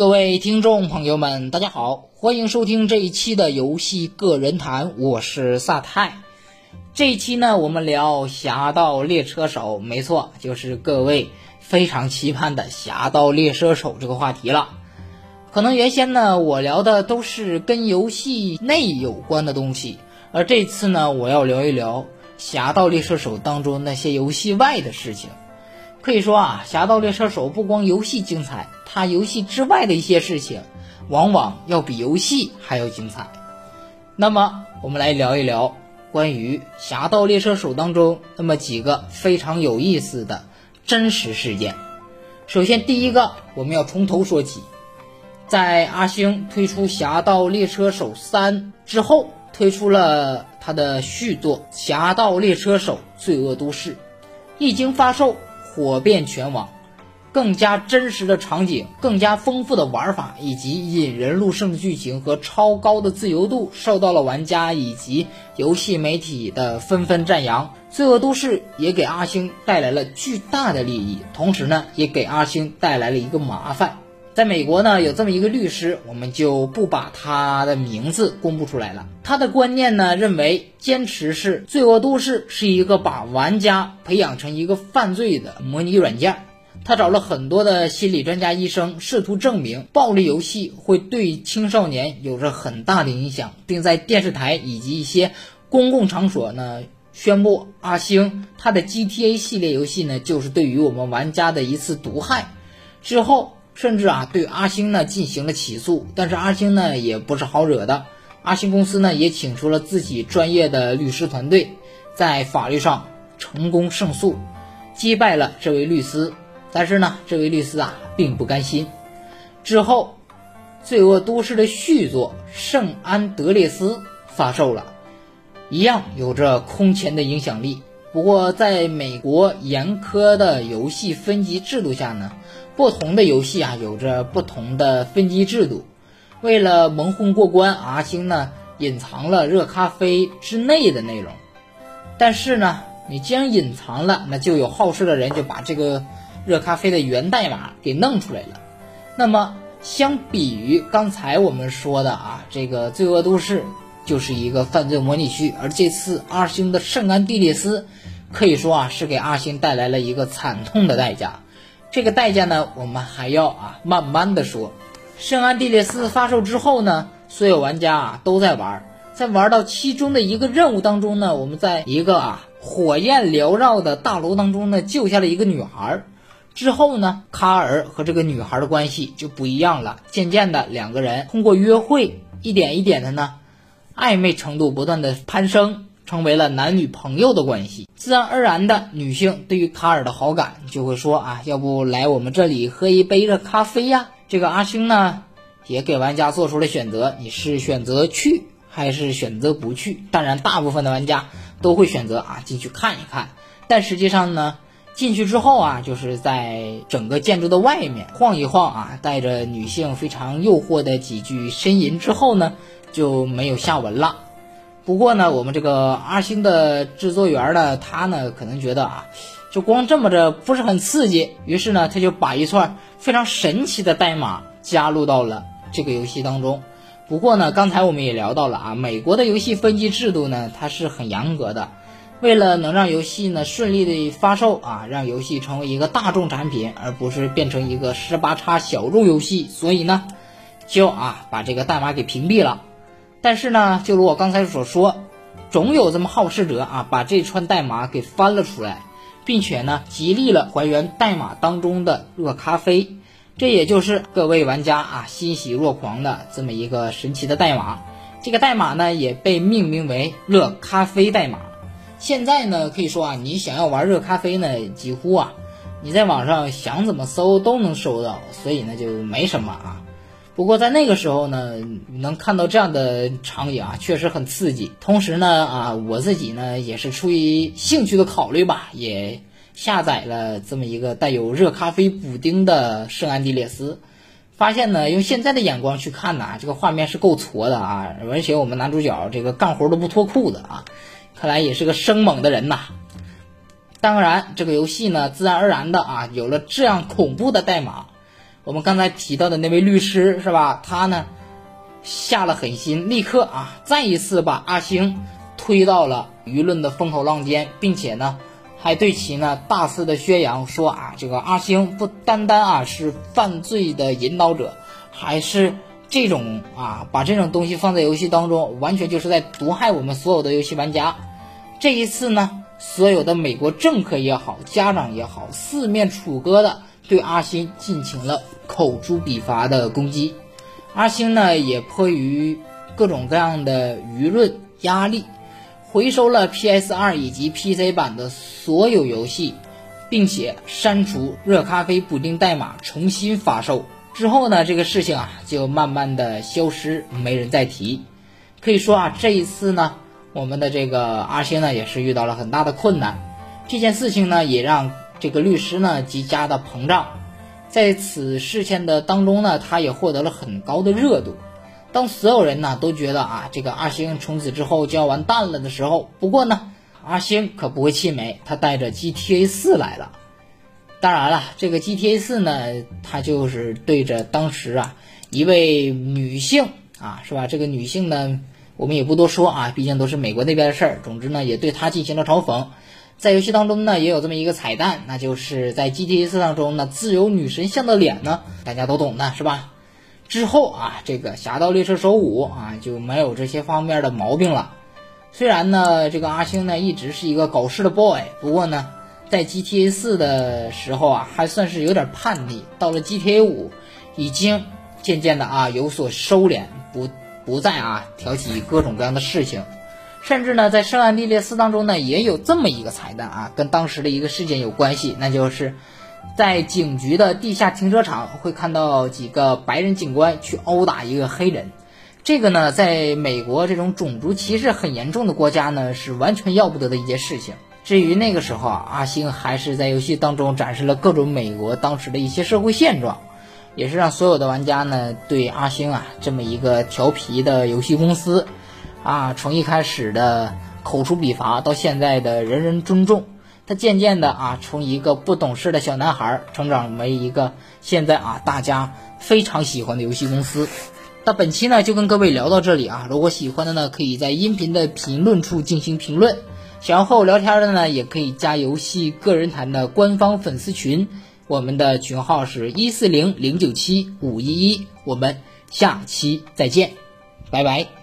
各位听众朋友们，大家好，欢迎收听这一期的游戏个人谈，我是萨泰。这一期呢，我们聊《侠盗猎车手》，没错，就是各位非常期盼的《侠盗猎车手》这个话题了。可能原先呢，我聊的都是跟游戏内有关的东西，而这次呢，我要聊一聊《侠盗猎车手》当中那些游戏外的事情。可以说啊，《侠盗猎车手》不光游戏精彩，它游戏之外的一些事情，往往要比游戏还要精彩。那么，我们来聊一聊关于《侠盗猎车手》当中那么几个非常有意思的真实事件。首先，第一个我们要从头说起，在阿星推出《侠盗猎车手三》之后，推出了他的续作《侠盗猎车手：罪恶都市》，一经发售。火遍全网，更加真实的场景、更加丰富的玩法，以及引人入胜的剧情和超高的自由度，受到了玩家以及游戏媒体的纷纷赞扬。罪恶都市也给阿星带来了巨大的利益，同时呢，也给阿星带来了一个麻烦。在美国呢，有这么一个律师，我们就不把他的名字公布出来了。他的观念呢，认为坚持是《罪恶都市》是一个把玩家培养成一个犯罪的模拟软件。他找了很多的心理专家、医生，试图证明暴力游戏会对青少年有着很大的影响，并在电视台以及一些公共场所呢宣布：阿星他的 GTA 系列游戏呢，就是对于我们玩家的一次毒害。之后。甚至啊，对阿星呢进行了起诉，但是阿星呢也不是好惹的。阿星公司呢也请出了自己专业的律师团队，在法律上成功胜诉，击败了这位律师。但是呢，这位律师啊并不甘心。之后，《罪恶都市》的续作《圣安德烈斯》发售了，一样有着空前的影响力。不过，在美国严苛的游戏分级制度下呢。不同的游戏啊，有着不同的分级制度。为了蒙混过关，阿星呢隐藏了热咖啡之内的内容。但是呢，你既然隐藏了，那就有好事的人就把这个热咖啡的源代码给弄出来了。那么，相比于刚才我们说的啊，这个罪恶都市就是一个犯罪模拟区，而这次阿星的圣安地列斯可以说啊，是给阿星带来了一个惨痛的代价。这个代价呢，我们还要啊慢慢的说。圣安地列斯发售之后呢，所有玩家啊都在玩，在玩到其中的一个任务当中呢，我们在一个啊火焰缭绕的大楼当中呢救下了一个女孩。之后呢，卡尔和这个女孩的关系就不一样了。渐渐的，两个人通过约会，一点一点的呢，暧昧程度不断的攀升。成为了男女朋友的关系，自然而然的，女性对于卡尔的好感就会说啊，要不来我们这里喝一杯热咖啡呀？这个阿星呢，也给玩家做出了选择，你是选择去还是选择不去？当然，大部分的玩家都会选择啊进去看一看，但实际上呢，进去之后啊，就是在整个建筑的外面晃一晃啊，带着女性非常诱惑的几句呻吟之后呢，就没有下文了。不过呢，我们这个阿星的制作员呢，他呢可能觉得啊，就光这么着不是很刺激，于是呢，他就把一串非常神奇的代码加入到了这个游戏当中。不过呢，刚才我们也聊到了啊，美国的游戏分级制度呢，它是很严格的。为了能让游戏呢顺利的发售啊，让游戏成为一个大众产品，而不是变成一个十八叉小众游戏，所以呢，就啊把这个代码给屏蔽了。但是呢，就如我刚才所说，总有这么好事者啊，把这串代码给翻了出来，并且呢，极力了还原代码当中的热咖啡，这也就是各位玩家啊欣喜若狂的这么一个神奇的代码。这个代码呢，也被命名为热咖啡代码。现在呢，可以说啊，你想要玩热咖啡呢，几乎啊，你在网上想怎么搜都能搜到，所以呢，就没什么啊。不过在那个时候呢，能看到这样的场景啊，确实很刺激。同时呢，啊，我自己呢也是出于兴趣的考虑吧，也下载了这么一个带有热咖啡补丁的圣安地列斯。发现呢，用现在的眼光去看呢，这个画面是够挫的啊，而且我们男主角这个干活都不脱裤子啊，看来也是个生猛的人呐。当然，这个游戏呢，自然而然的啊，有了这样恐怖的代码。我们刚才提到的那位律师是吧？他呢下了狠心，立刻啊再一次把阿星推到了舆论的风口浪尖，并且呢还对其呢大肆的宣扬说啊，这个阿星不单单啊是犯罪的引导者，还是这种啊把这种东西放在游戏当中，完全就是在毒害我们所有的游戏玩家。这一次呢，所有的美国政客也好，家长也好，四面楚歌的。对阿星进行了口诛笔伐的攻击，阿星呢也迫于各种各样的舆论压力，回收了 PS 二以及 PC 版的所有游戏，并且删除热咖啡补丁代码，重新发售。之后呢，这个事情啊就慢慢的消失，没人再提。可以说啊，这一次呢，我们的这个阿星呢也是遇到了很大的困难。这件事情呢也让。这个律师呢，极加的膨胀，在此事件的当中呢，他也获得了很高的热度。当所有人呢都觉得啊，这个阿星从此之后就要完蛋了的时候，不过呢，阿星可不会气馁，他带着 GTA 四来了。当然了，这个 GTA 四呢，他就是对着当时啊一位女性啊，是吧？这个女性呢，我们也不多说啊，毕竟都是美国那边的事儿。总之呢，也对他进行了嘲讽。在游戏当中呢，也有这么一个彩蛋，那就是在 GTA 四当中呢，自由女神像的脸呢，大家都懂的是吧？之后啊，这个《侠盗猎车手五》啊就没有这些方面的毛病了。虽然呢，这个阿星呢一直是一个搞事的 boy，不过呢，在 GTA 四的时候啊，还算是有点叛逆。到了 GTA 五，已经渐渐的啊有所收敛，不不再啊挑起各种各样的事情。甚至呢，在《圣安地列斯》当中呢，也有这么一个彩蛋啊，跟当时的一个事件有关系，那就是在警局的地下停车场会看到几个白人警官去殴打一个黑人。这个呢，在美国这种种族歧视很严重的国家呢，是完全要不得的一件事情。至于那个时候啊，阿星还是在游戏当中展示了各种美国当时的一些社会现状，也是让所有的玩家呢对阿星啊这么一个调皮的游戏公司。啊，从一开始的口出笔伐，到现在的人人尊重，他渐渐的啊，从一个不懂事的小男孩，成长为一个现在啊大家非常喜欢的游戏公司。那本期呢就跟各位聊到这里啊，如果喜欢的呢，可以在音频的评论处进行评论；想要和我聊天的呢，也可以加游戏个人谈的官方粉丝群，我们的群号是一四零零九七五一一，我们下期再见，拜拜。